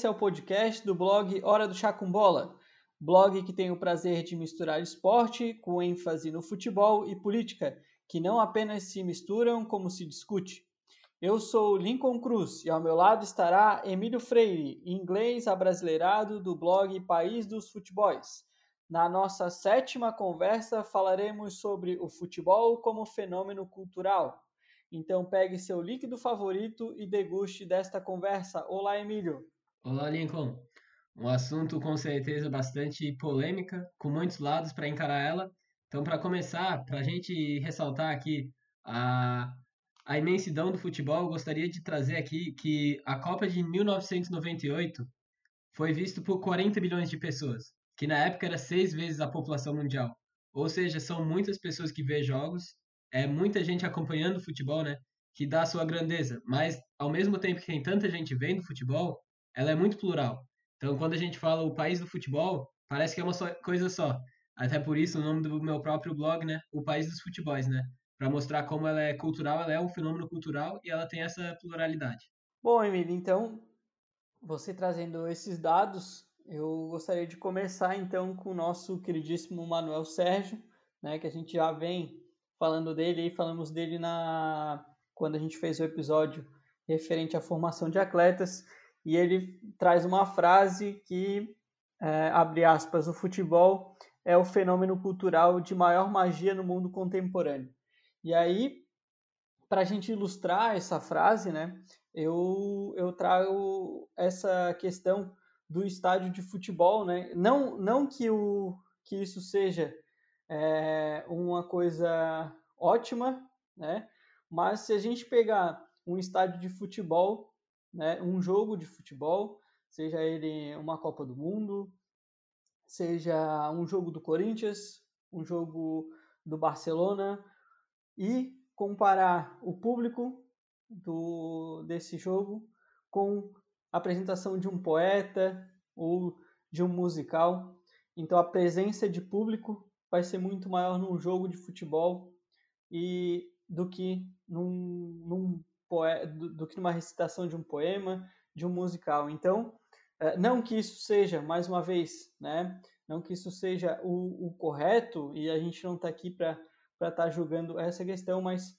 esse é o podcast do blog Hora do Chá com Bola, blog que tem o prazer de misturar esporte com ênfase no futebol e política, que não apenas se misturam como se discute. Eu sou Lincoln Cruz e ao meu lado estará Emílio Freire, inglês abrasileirado do blog País dos Futebols. Na nossa sétima conversa falaremos sobre o futebol como fenômeno cultural. Então pegue seu líquido favorito e deguste desta conversa. Olá, Emílio. Olá, Lincoln. Um assunto com certeza bastante polêmica, com muitos lados para encarar ela. Então, para começar, para a gente ressaltar aqui a, a imensidão do futebol, eu gostaria de trazer aqui que a Copa de 1998 foi vista por 40 milhões de pessoas, que na época era seis vezes a população mundial. Ou seja, são muitas pessoas que vê jogos é muita gente acompanhando o futebol, né? Que dá a sua grandeza. Mas, ao mesmo tempo que tem tanta gente vendo futebol, ela é muito plural. Então, quando a gente fala o país do futebol, parece que é uma só, coisa só. Até por isso, o nome do meu próprio blog, né? O país dos futebols, né? Para mostrar como ela é cultural, ela é um fenômeno cultural e ela tem essa pluralidade. Bom, Emílio, então, você trazendo esses dados, eu gostaria de começar então com o nosso queridíssimo Manuel Sérgio, né, que a gente já vem falando dele e falamos dele na quando a gente fez o episódio referente à formação de atletas e ele traz uma frase que é, abre aspas o futebol é o fenômeno cultural de maior magia no mundo contemporâneo e aí para a gente ilustrar essa frase né eu eu trago essa questão do estádio de futebol né não não que o que isso seja é uma coisa ótima, né? Mas se a gente pegar um estádio de futebol, né, um jogo de futebol, seja ele uma Copa do Mundo, seja um jogo do Corinthians, um jogo do Barcelona, e comparar o público do, desse jogo com a apresentação de um poeta ou de um musical. Então a presença de público vai ser muito maior num jogo de futebol e do que num, num do, do, que numa recitação de um poema, de um musical. Então, é, não que isso seja, mais uma vez, né? Não que isso seja o, o correto e a gente não está aqui para estar tá julgando essa questão, mas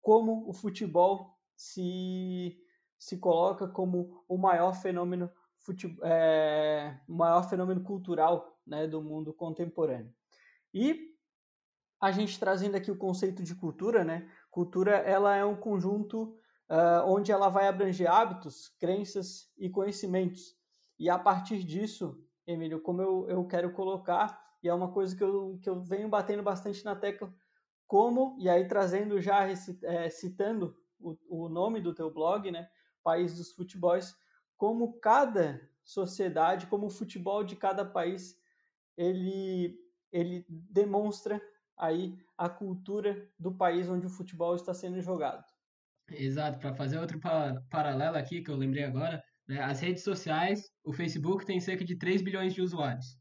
como o futebol se se coloca como o maior fenômeno fute, é, maior fenômeno cultural né, do mundo contemporâneo. E a gente trazendo aqui o conceito de cultura, né? Cultura ela é um conjunto uh, onde ela vai abranger hábitos, crenças e conhecimentos. E a partir disso, Emílio, como eu, eu quero colocar, e é uma coisa que eu, que eu venho batendo bastante na tecla, como, e aí trazendo já, é, citando o, o nome do teu blog, né? País dos Futebols, como cada sociedade, como o futebol de cada país, ele ele demonstra aí a cultura do país onde o futebol está sendo jogado. Exato, para fazer outro paralelo aqui que eu lembrei agora, né, as redes sociais, o Facebook tem cerca de 3 bilhões de usuários.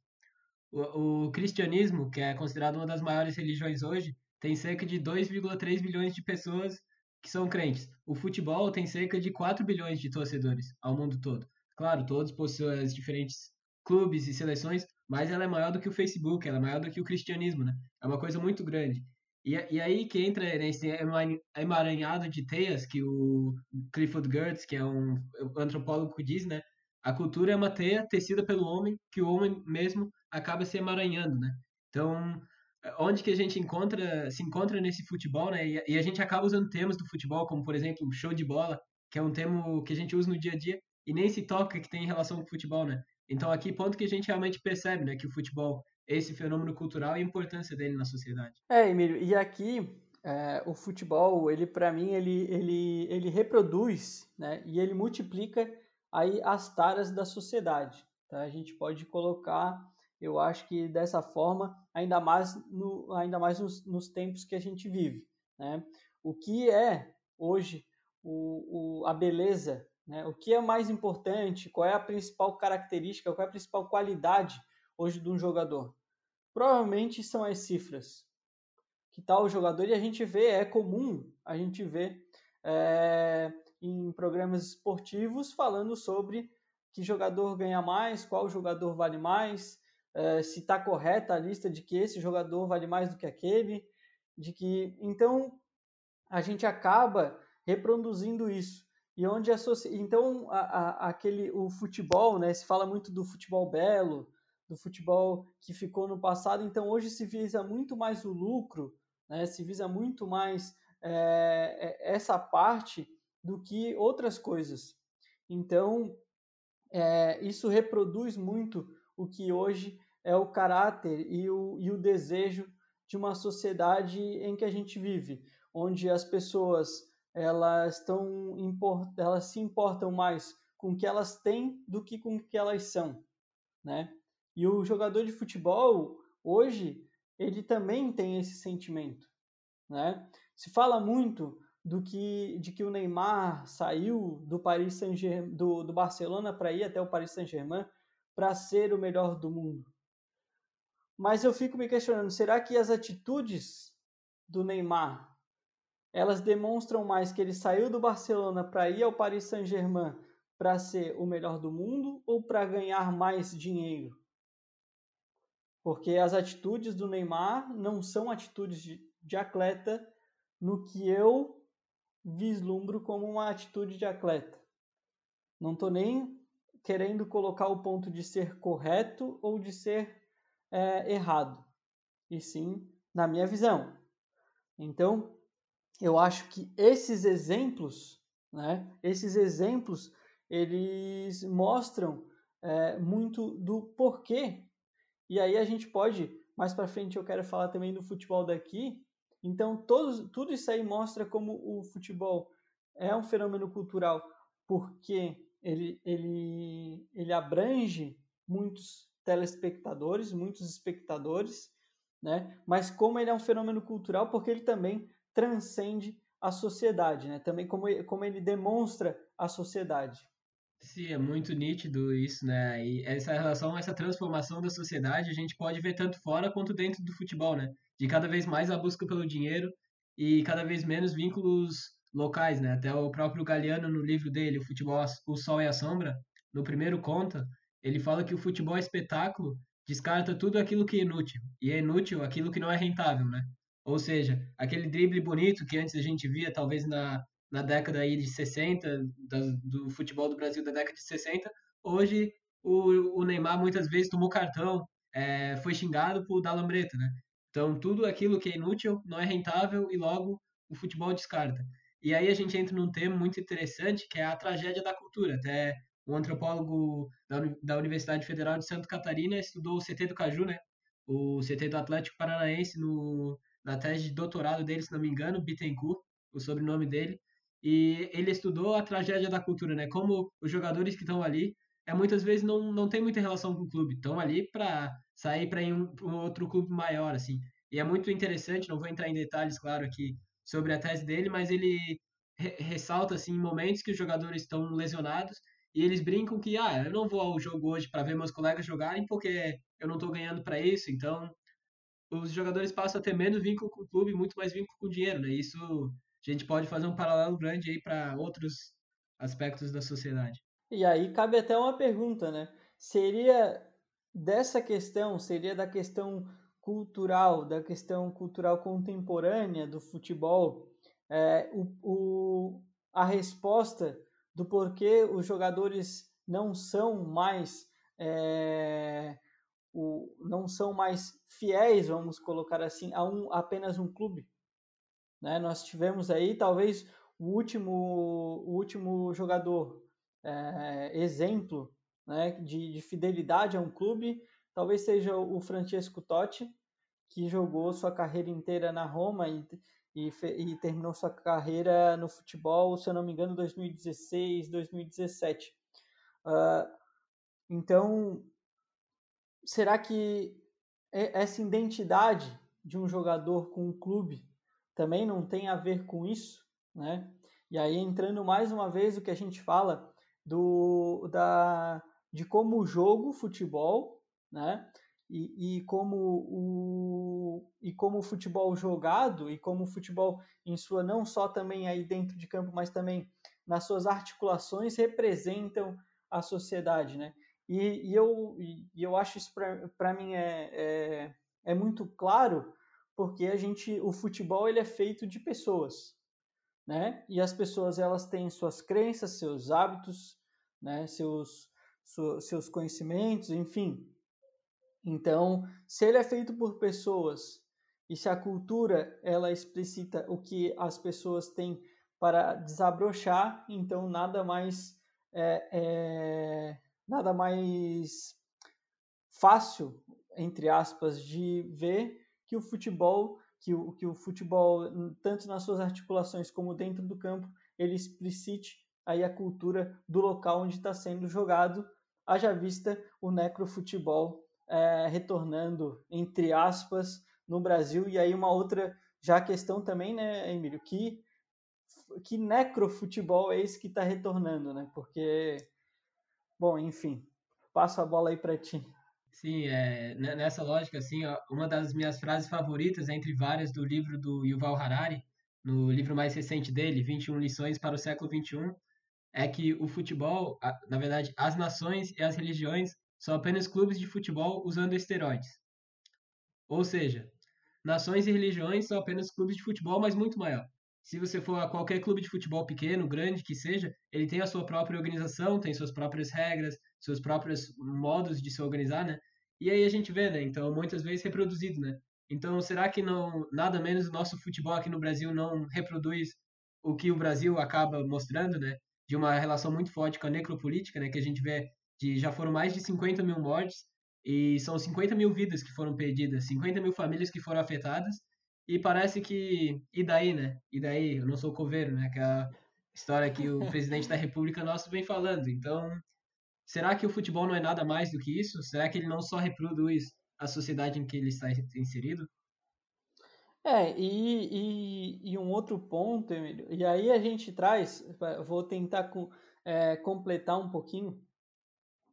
O, o cristianismo, que é considerado uma das maiores religiões hoje, tem cerca de 2,3 bilhões de pessoas que são crentes. O futebol tem cerca de 4 bilhões de torcedores ao mundo todo. Claro, todos possuem diferentes clubes e seleções, mas ela é maior do que o Facebook, ela é maior do que o cristianismo, né? É uma coisa muito grande. E, e aí que entra nesse emaranhado de teias que o Clifford Geertz, que é um antropólogo, diz, né? A cultura é uma teia tecida pelo homem, que o homem mesmo acaba se emaranhando, né? Então, onde que a gente encontra, se encontra nesse futebol, né? E, e a gente acaba usando termos do futebol, como por exemplo, show de bola, que é um termo que a gente usa no dia a dia, e nem se toca que tem relação com futebol, né? Então, aqui, ponto que a gente realmente percebe, né, que o futebol, esse fenômeno cultural e a importância dele na sociedade. É, Emílio, e aqui é, o futebol, ele para mim, ele, ele, ele reproduz, né, e ele multiplica aí as taras da sociedade. Tá? A gente pode colocar, eu acho que dessa forma, ainda mais, no, ainda mais nos, nos tempos que a gente vive. Né? O que é hoje o, o, a beleza né? O que é mais importante? Qual é a principal característica? Qual é a principal qualidade hoje de um jogador? Provavelmente são as cifras. Que tal o jogador? E a gente vê, é comum a gente ver é, em programas esportivos falando sobre que jogador ganha mais, qual jogador vale mais, é, se está correta a lista de que esse jogador vale mais do que aquele, de que então a gente acaba reproduzindo isso e onde a então a, a, aquele o futebol, né? Se fala muito do futebol belo, do futebol que ficou no passado. Então hoje se visa muito mais o lucro, né? Se visa muito mais é, essa parte do que outras coisas. Então é, isso reproduz muito o que hoje é o caráter e o, e o desejo de uma sociedade em que a gente vive, onde as pessoas elas estão elas se importam mais com o que elas têm do que com o que elas são, né? E o jogador de futebol hoje ele também tem esse sentimento, né? Se fala muito do que de que o Neymar saiu do Paris Saint-Germain do, do Barcelona para ir até o Paris Saint-Germain para ser o melhor do mundo. Mas eu fico me questionando, será que as atitudes do Neymar elas demonstram mais que ele saiu do Barcelona para ir ao Paris Saint-Germain para ser o melhor do mundo ou para ganhar mais dinheiro? Porque as atitudes do Neymar não são atitudes de, de atleta no que eu vislumbro como uma atitude de atleta. Não estou nem querendo colocar o ponto de ser correto ou de ser é, errado, e sim na minha visão. Então, eu acho que esses exemplos, né, esses exemplos, eles mostram é, muito do porquê. E aí a gente pode, mais para frente eu quero falar também do futebol daqui. Então todos, tudo isso aí mostra como o futebol é um fenômeno cultural, porque ele, ele, ele abrange muitos telespectadores, muitos espectadores, né? Mas como ele é um fenômeno cultural, porque ele também transcende a sociedade, né? Também como, como ele demonstra a sociedade. Sim, é muito nítido isso, né? E essa relação, essa transformação da sociedade, a gente pode ver tanto fora quanto dentro do futebol, né? De cada vez mais a busca pelo dinheiro e cada vez menos vínculos locais, né? Até o próprio Galeano, no livro dele, O Futebol, O Sol e a Sombra, no primeiro conta, ele fala que o futebol é espetáculo descarta tudo aquilo que é inútil, e é inútil aquilo que não é rentável, né? Ou seja, aquele drible bonito que antes a gente via, talvez na, na década aí de 60, das, do futebol do Brasil da década de 60, hoje o, o Neymar muitas vezes tomou cartão, é, foi xingado por dar lambreta, né? Então, tudo aquilo que é inútil não é rentável e logo o futebol descarta. E aí a gente entra num tema muito interessante, que é a tragédia da cultura. Até um antropólogo da, da Universidade Federal de Santa Catarina estudou o CT do Caju, né? O CT do Atlético Paranaense no, na tese de doutorado dele, se não me engano, Bittencourt, o sobrenome dele, e ele estudou a tragédia da cultura, né? Como os jogadores que estão ali, é muitas vezes não, não tem muita relação com o clube, estão ali para sair para um, um outro clube maior, assim. E é muito interessante, não vou entrar em detalhes, claro, aqui sobre a tese dele, mas ele re ressalta assim momentos que os jogadores estão lesionados e eles brincam que ah, eu não vou ao jogo hoje para ver meus colegas jogarem porque eu não estou ganhando para isso, então os jogadores passam a ter menos vínculo com o clube, muito mais vínculo com o dinheiro, né? Isso a gente pode fazer um paralelo grande aí para outros aspectos da sociedade. E aí cabe até uma pergunta, né? Seria dessa questão, seria da questão cultural, da questão cultural contemporânea do futebol, é, o, o, a resposta do porquê os jogadores não são mais é, o, não são mais fiéis, vamos colocar assim, a um, apenas um clube. Né? Nós tivemos aí talvez o último, o último jogador é, exemplo né, de, de, fidelidade a um clube, talvez seja o Francesco Totti, que jogou sua carreira inteira na Roma e, e, e terminou sua carreira no futebol, se eu não me engano, 2016, 2017. Uh, então, será que essa identidade de um jogador com um clube também não tem a ver com isso, né? E aí entrando mais uma vez o que a gente fala do da de como o jogo futebol, né? E, e como o e como o futebol jogado e como o futebol em sua não só também aí dentro de campo, mas também nas suas articulações representam a sociedade, né? E, e eu, e eu acho isso para mim é, é, é, muito claro, porque a gente, o futebol ele é feito de pessoas, né? E as pessoas elas têm suas crenças, seus hábitos, né? Seus, seus conhecimentos, enfim. Então, se ele é feito por pessoas e se a cultura ela explicita o que as pessoas têm para desabrochar, então nada mais é, é, nada mais fácil entre aspas de ver que o futebol que o, que o futebol tanto nas suas articulações como dentro do campo ele explicite aí a cultura do local onde está sendo jogado haja vista o necrofutebol é, retornando entre aspas no Brasil. E aí uma outra já questão também, né, Emílio, que que necrofutebol é esse que está retornando, né? Porque, bom, enfim, passo a bola aí para ti. Sim, é, nessa lógica, assim, uma das minhas frases favoritas, entre várias, do livro do Yuval Harari, no livro mais recente dele, 21 lições para o século 21, é que o futebol, na verdade, as nações e as religiões são apenas clubes de futebol usando esteroides. Ou seja, nações e religiões são apenas clubes de futebol, mas muito maior. Se você for a qualquer clube de futebol pequeno, grande que seja, ele tem a sua própria organização, tem suas próprias regras, seus próprios modos de se organizar, né? E aí a gente vê, né? Então, muitas vezes reproduzido, né? Então, será que não nada menos o nosso futebol aqui no Brasil não reproduz o que o Brasil acaba mostrando, né? De uma relação muito forte com a necropolítica, né? Que a gente vê de já foram mais de 50 mil mortes e são 50 mil vidas que foram perdidas, 50 mil famílias que foram afetadas. E parece que. E daí, né? E daí? Eu não sou coveiro, né? Que é a história que o presidente da República nosso vem falando. Então, será que o futebol não é nada mais do que isso? Será que ele não só reproduz a sociedade em que ele está inserido? É, e, e, e um outro ponto, Emílio, e aí a gente traz, vou tentar com, é, completar um pouquinho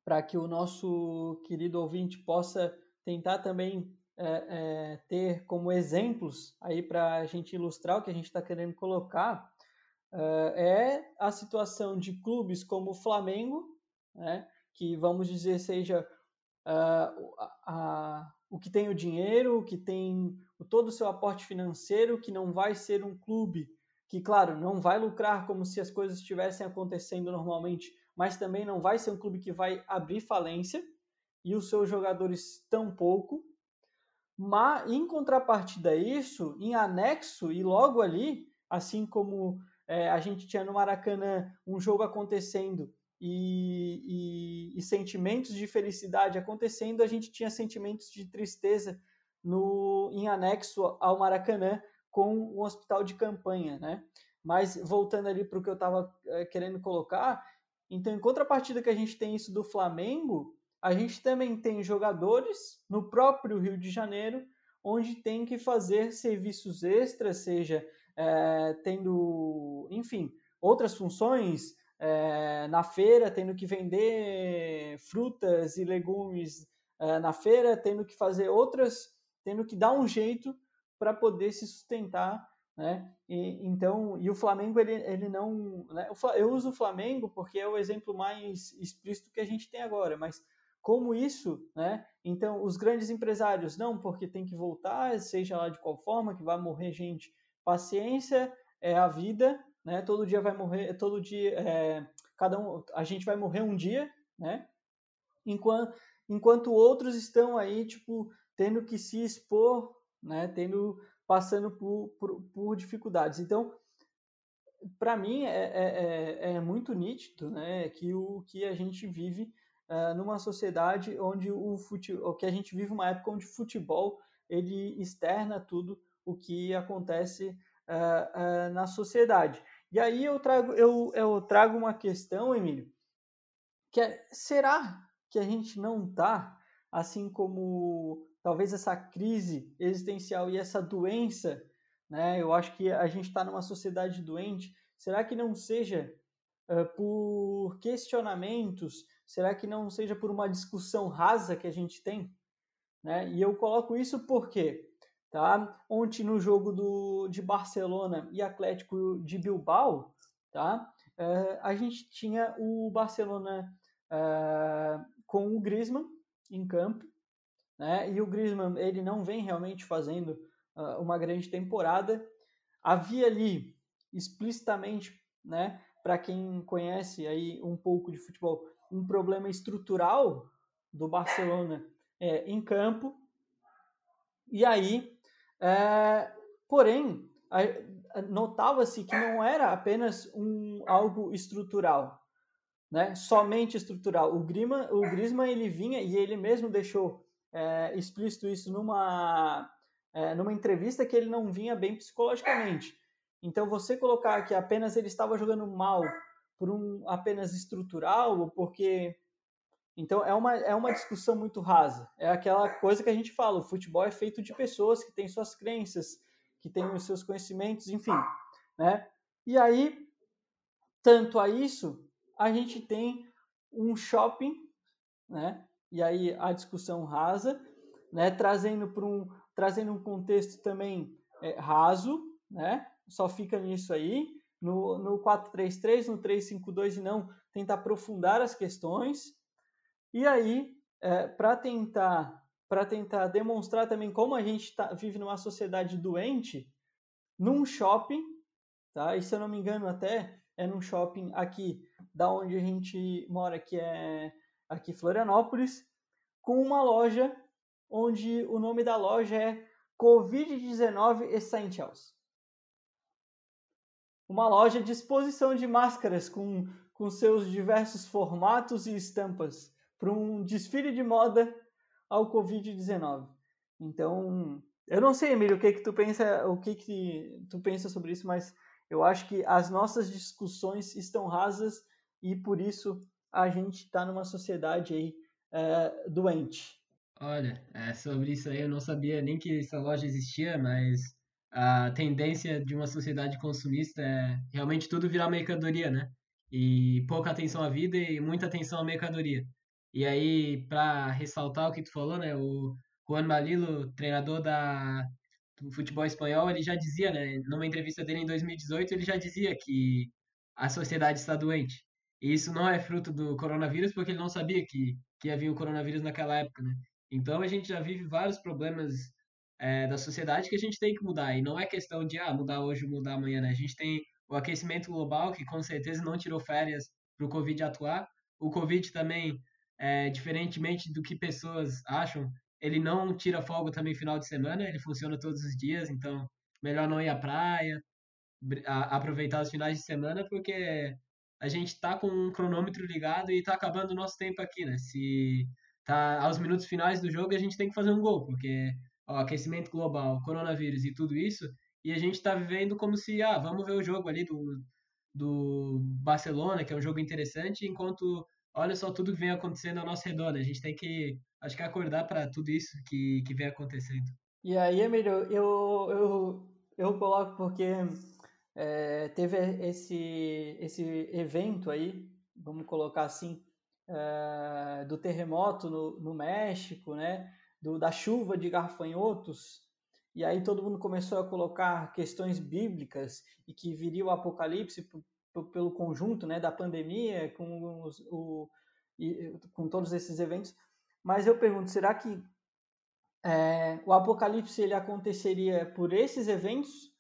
para que o nosso querido ouvinte possa tentar também é, é, ter como exemplos aí para a gente ilustrar o que a gente está querendo colocar é, é a situação de clubes como o Flamengo, né, que vamos dizer seja a, a, o que tem o dinheiro, o que tem todo o seu aporte financeiro, que não vai ser um clube que, claro, não vai lucrar como se as coisas estivessem acontecendo normalmente, mas também não vai ser um clube que vai abrir falência e os seus jogadores tão pouco. Mas, em contrapartida a isso, em anexo e logo ali, assim como é, a gente tinha no Maracanã um jogo acontecendo e, e, e, sentimentos de felicidade acontecendo, a gente tinha sentimentos de tristeza no, em anexo ao Maracanã com o hospital de campanha, né? Mas voltando ali para o que eu estava é, querendo colocar, então, em contrapartida que a gente tem isso do Flamengo, a gente também tem jogadores no próprio Rio de Janeiro, onde tem que fazer serviços extras, seja é, tendo, enfim, outras funções é, na feira, tendo que vender frutas e legumes é, na feira, tendo que fazer outras, tendo que dar um jeito para poder se sustentar né? E, então, e o Flamengo ele, ele não, né? eu uso o Flamengo porque é o exemplo mais explícito que a gente tem agora, mas como isso, né? Então, os grandes empresários não, porque tem que voltar, seja lá de qual forma, que vai morrer gente. Paciência é a vida, né? Todo dia vai morrer, todo dia, é, cada um, a gente vai morrer um dia, né? Enquanto, enquanto outros estão aí, tipo, tendo que se expor, né? Tendo passando por, por, por dificuldades. Então, para mim, é, é, é, é, muito nítido né, que o que a gente vive uh, numa sociedade onde o futebol, que a gente vive uma época onde o futebol ele externa tudo o que acontece uh, uh, na sociedade. E aí eu trago, eu, eu trago uma questão, Emílio, que é, será que a gente não está, assim como talvez essa crise existencial e essa doença, né? Eu acho que a gente está numa sociedade doente. Será que não seja por questionamentos? Será que não seja por uma discussão rasa que a gente tem? Né? E eu coloco isso porque, tá? Ontem no jogo do, de Barcelona e Atlético de Bilbao, tá? Uh, a gente tinha o Barcelona uh, com o Griezmann em campo, né? E o Griezmann ele não vem realmente fazendo uh, uma grande temporada. Havia ali explicitamente, né? Para quem conhece aí um pouco de futebol, um problema estrutural do Barcelona é, em campo. E aí, é, porém, notava-se que não era apenas um algo estrutural, né? Somente estrutural. O Griezmann, o Griezmann ele vinha e ele mesmo deixou é, explícito isso numa é, numa entrevista que ele não vinha bem psicologicamente. Então você colocar que apenas ele estava jogando mal por um apenas estrutural ou porque então é uma, é uma discussão muito rasa. É aquela coisa que a gente fala, o futebol é feito de pessoas que têm suas crenças, que têm os seus conhecimentos, enfim, né? E aí, tanto a isso, a gente tem um shopping, né? E aí a discussão rasa, né? Trazendo para um trazendo um contexto também é, raso, né? Só fica nisso aí. No, no 4-3-3, no 3-5-2 e não tenta aprofundar as questões. E aí, é, para tentar para tentar demonstrar também como a gente tá, vive numa sociedade doente, num shopping, tá? E se eu não me engano até é num shopping aqui da onde a gente mora, que é aqui Florianópolis, com uma loja onde o nome da loja é Covid-19 Essentials. Uma loja de exposição de máscaras com, com seus diversos formatos e estampas para um desfile de moda ao Covid-19. Então, eu não sei, Emílio, o que que tu pensa, o que que tu pensa sobre isso, mas eu acho que as nossas discussões estão rasas e por isso a gente está numa sociedade aí é, doente. Olha, é, sobre isso aí eu não sabia nem que essa loja existia, mas a tendência de uma sociedade consumista é realmente tudo virar mercadoria, né? E pouca atenção à vida e muita atenção à mercadoria. E aí, para ressaltar o que tu falou, né? O Juan Malilo, treinador da, do futebol espanhol, ele já dizia, né? Numa entrevista dele em 2018, ele já dizia que a sociedade está doente. E isso não é fruto do coronavírus, porque ele não sabia que, que havia o coronavírus naquela época, né? Então a gente já vive vários problemas é, da sociedade que a gente tem que mudar. E não é questão de ah, mudar hoje, mudar amanhã, né? A gente tem o aquecimento global, que com certeza não tirou férias para o Covid atuar. O Covid também, é, diferentemente do que pessoas acham, ele não tira folga também final de semana, ele funciona todos os dias, então melhor não ir à praia, aproveitar os finais de semana, porque a gente está com um cronômetro ligado e está acabando o nosso tempo aqui, né? Se tá aos minutos finais do jogo, a gente tem que fazer um gol, porque ó, aquecimento global, coronavírus e tudo isso, e a gente está vivendo como se, ah, vamos ver o jogo ali do, do Barcelona, que é um jogo interessante, enquanto olha só tudo que vem acontecendo ao nosso redor. Né? A gente tem que, acho que acordar para tudo isso que, que vem acontecendo. E aí, Emílio, eu, eu, eu coloco porque é, teve esse, esse evento aí, vamos colocar assim, é, do terremoto no, no México, né? Do, da chuva de garfanhotos, e aí todo mundo começou a colocar questões bíblicas e que viria o apocalipse pelo conjunto né, da pandemia, com, os, o, e, com todos esses eventos. Mas eu pergunto, será que é, o apocalipse ele aconteceria por esses eventos?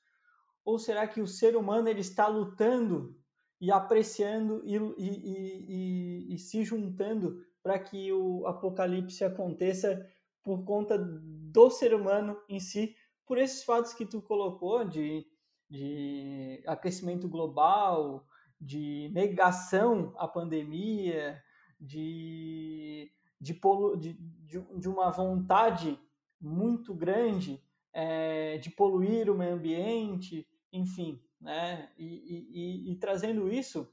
Ou será que o ser humano ele está lutando e apreciando e, e, e se juntando para que o apocalipse aconteça por conta do ser humano em si, por esses fatos que tu colocou de de aquecimento global, de negação à pandemia, de, de, polu, de, de, uma vontade muito grande é, de poluir o meio ambiente, enfim, né? E, e, e, trazendo isso,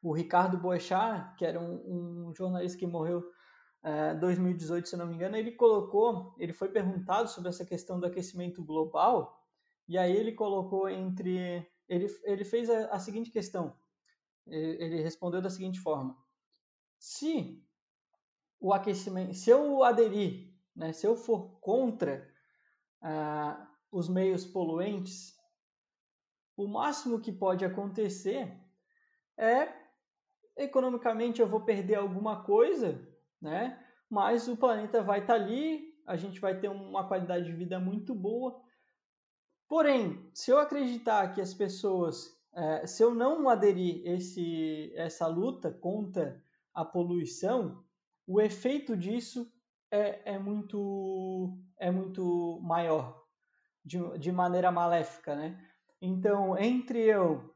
o Ricardo Boechat, que era um, um jornalista que morreu em é, 2018, se não me engano, ele colocou, ele foi perguntado sobre essa questão do aquecimento global e aí ele colocou entre. Ele, ele fez a, a seguinte questão. Ele respondeu da seguinte forma: se o aquecimento, se eu aderir, né, se eu for contra ah, os meios poluentes, o máximo que pode acontecer é economicamente eu vou perder alguma coisa, né? Mas o planeta vai estar tá ali, a gente vai ter uma qualidade de vida muito boa. Porém, se eu acreditar que as pessoas, é, se eu não aderir esse, essa luta contra a poluição, o efeito disso é, é, muito, é muito maior, de, de maneira maléfica, né? Então, entre eu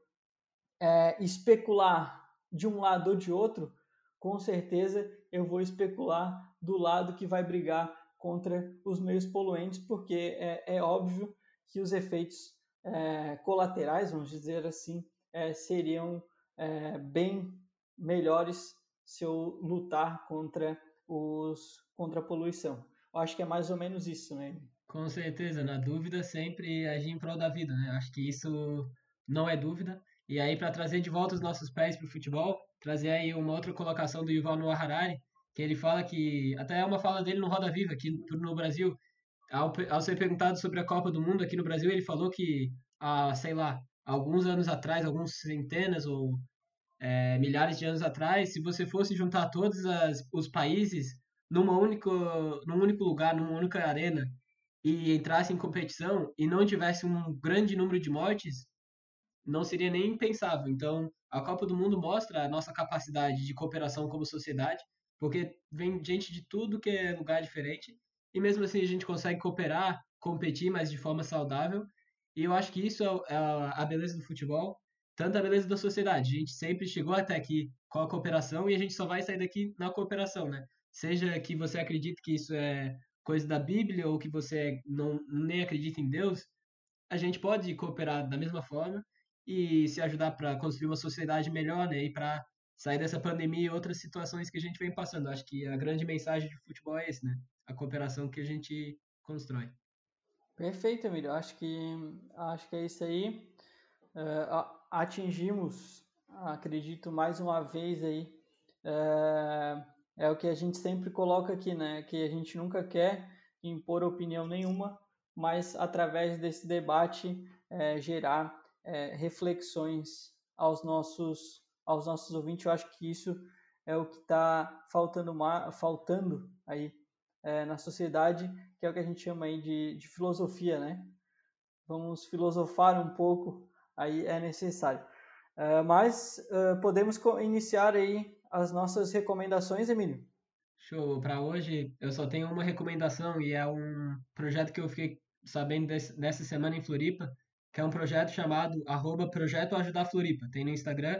é, especular de um lado ou de outro, com certeza eu vou especular do lado que vai brigar contra os meios poluentes, porque é, é óbvio que os efeitos é, colaterais, vamos dizer assim, é, seriam é, bem melhores se eu lutar contra, os, contra a poluição. Eu acho que é mais ou menos isso, né? Com certeza, na dúvida sempre agir em prol da vida, né? Acho que isso não é dúvida. E aí, para trazer de volta os nossos pés para o futebol, trazer aí uma outra colocação do Yuval Noah Harari, que ele fala que, até é uma fala dele no Roda Viva, aqui no Brasil, ao, ao ser perguntado sobre a Copa do Mundo aqui no Brasil, ele falou que, há, sei lá, alguns anos atrás, alguns centenas ou é, milhares de anos atrás, se você fosse juntar todos as, os países numa único, num único lugar, numa única arena, e entrasse em competição e não tivesse um grande número de mortes, não seria nem impensável. Então, a Copa do Mundo mostra a nossa capacidade de cooperação como sociedade, porque vem gente de tudo que é lugar diferente, e mesmo assim a gente consegue cooperar, competir, mas de forma saudável. E eu acho que isso é, é a beleza do futebol, tanto a beleza da sociedade. A gente sempre chegou até aqui com a cooperação e a gente só vai sair daqui na cooperação, né? Seja que você acredite que isso é coisa da Bíblia ou que você não nem acredita em Deus, a gente pode cooperar da mesma forma e se ajudar para construir uma sociedade melhor, né? E para sair dessa pandemia e outras situações que a gente vem passando. Acho que a grande mensagem de futebol é esse, né? A cooperação que a gente constrói. Perfeito, Emílio. Acho que acho que é isso aí. Uh, atingimos, acredito, mais uma vez aí. Uh, é o que a gente sempre coloca aqui, né? Que a gente nunca quer impor opinião nenhuma, mas através desse debate é, gerar é, reflexões aos nossos, aos nossos ouvintes. Eu acho que isso é o que está faltando, faltando aí é, na sociedade, que é o que a gente chama aí de, de filosofia, né? Vamos filosofar um pouco, aí é necessário. Uh, mas uh, podemos iniciar aí as nossas recomendações, Emílio. Show. Para hoje eu só tenho uma recomendação e é um projeto que eu fiquei sabendo desse, dessa semana em Floripa, que é um projeto chamado arroba Projeto Ajudar Floripa. Tem no Instagram.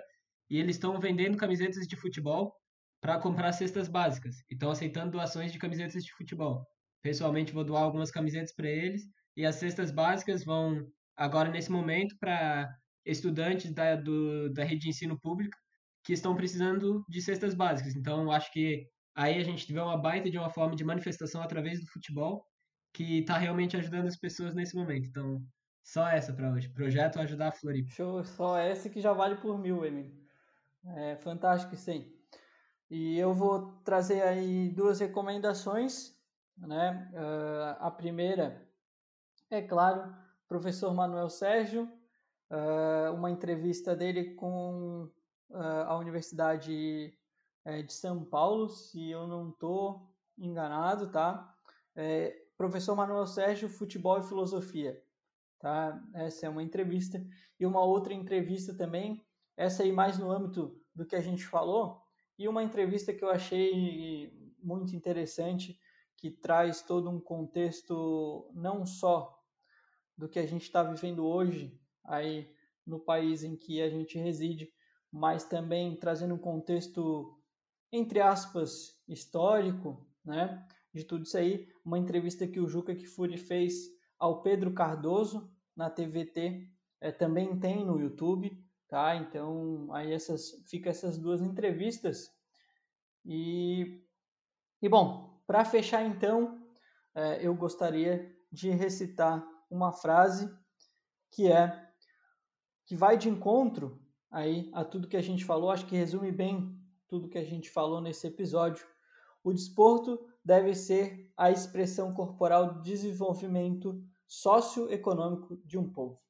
E eles estão vendendo camisetas de futebol para comprar cestas básicas. E estão aceitando doações de camisetas de futebol. Pessoalmente, vou doar algumas camisetas para eles. E as cestas básicas vão, agora nesse momento, para estudantes da, do, da rede de ensino pública que estão precisando de cestas básicas. Então, acho que aí a gente tiver uma baita de uma forma de manifestação através do futebol que está realmente ajudando as pessoas nesse momento. Então, só essa para hoje. Projeto Ajudar a Floripa. Show, só essa que já vale por mil, Emílio. É fantástico aí. E eu vou trazer aí duas recomendações, né? Uh, a primeira, é claro, professor Manuel Sérgio, uh, uma entrevista dele com uh, a Universidade de São Paulo, se eu não estou enganado, tá? É, professor Manuel Sérgio, Futebol e Filosofia tá? Essa é uma entrevista e uma outra entrevista também, essa aí mais no âmbito do que a gente falou, e uma entrevista que eu achei muito interessante, que traz todo um contexto não só do que a gente está vivendo hoje aí no país em que a gente reside, mas também trazendo um contexto entre aspas histórico, né? De tudo isso aí, uma entrevista que o Juca Kifuri fez ao Pedro Cardoso na TVT, é, também tem no YouTube, tá? Então aí essas fica essas duas entrevistas e e bom, para fechar então, é, eu gostaria de recitar uma frase que é que vai de encontro aí a tudo que a gente falou, acho que resume bem tudo que a gente falou nesse episódio. O desporto deve ser a expressão corporal de desenvolvimento socioeconômico de um povo.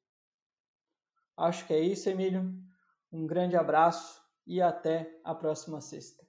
Acho que é isso, Emílio. Um grande abraço e até a próxima sexta.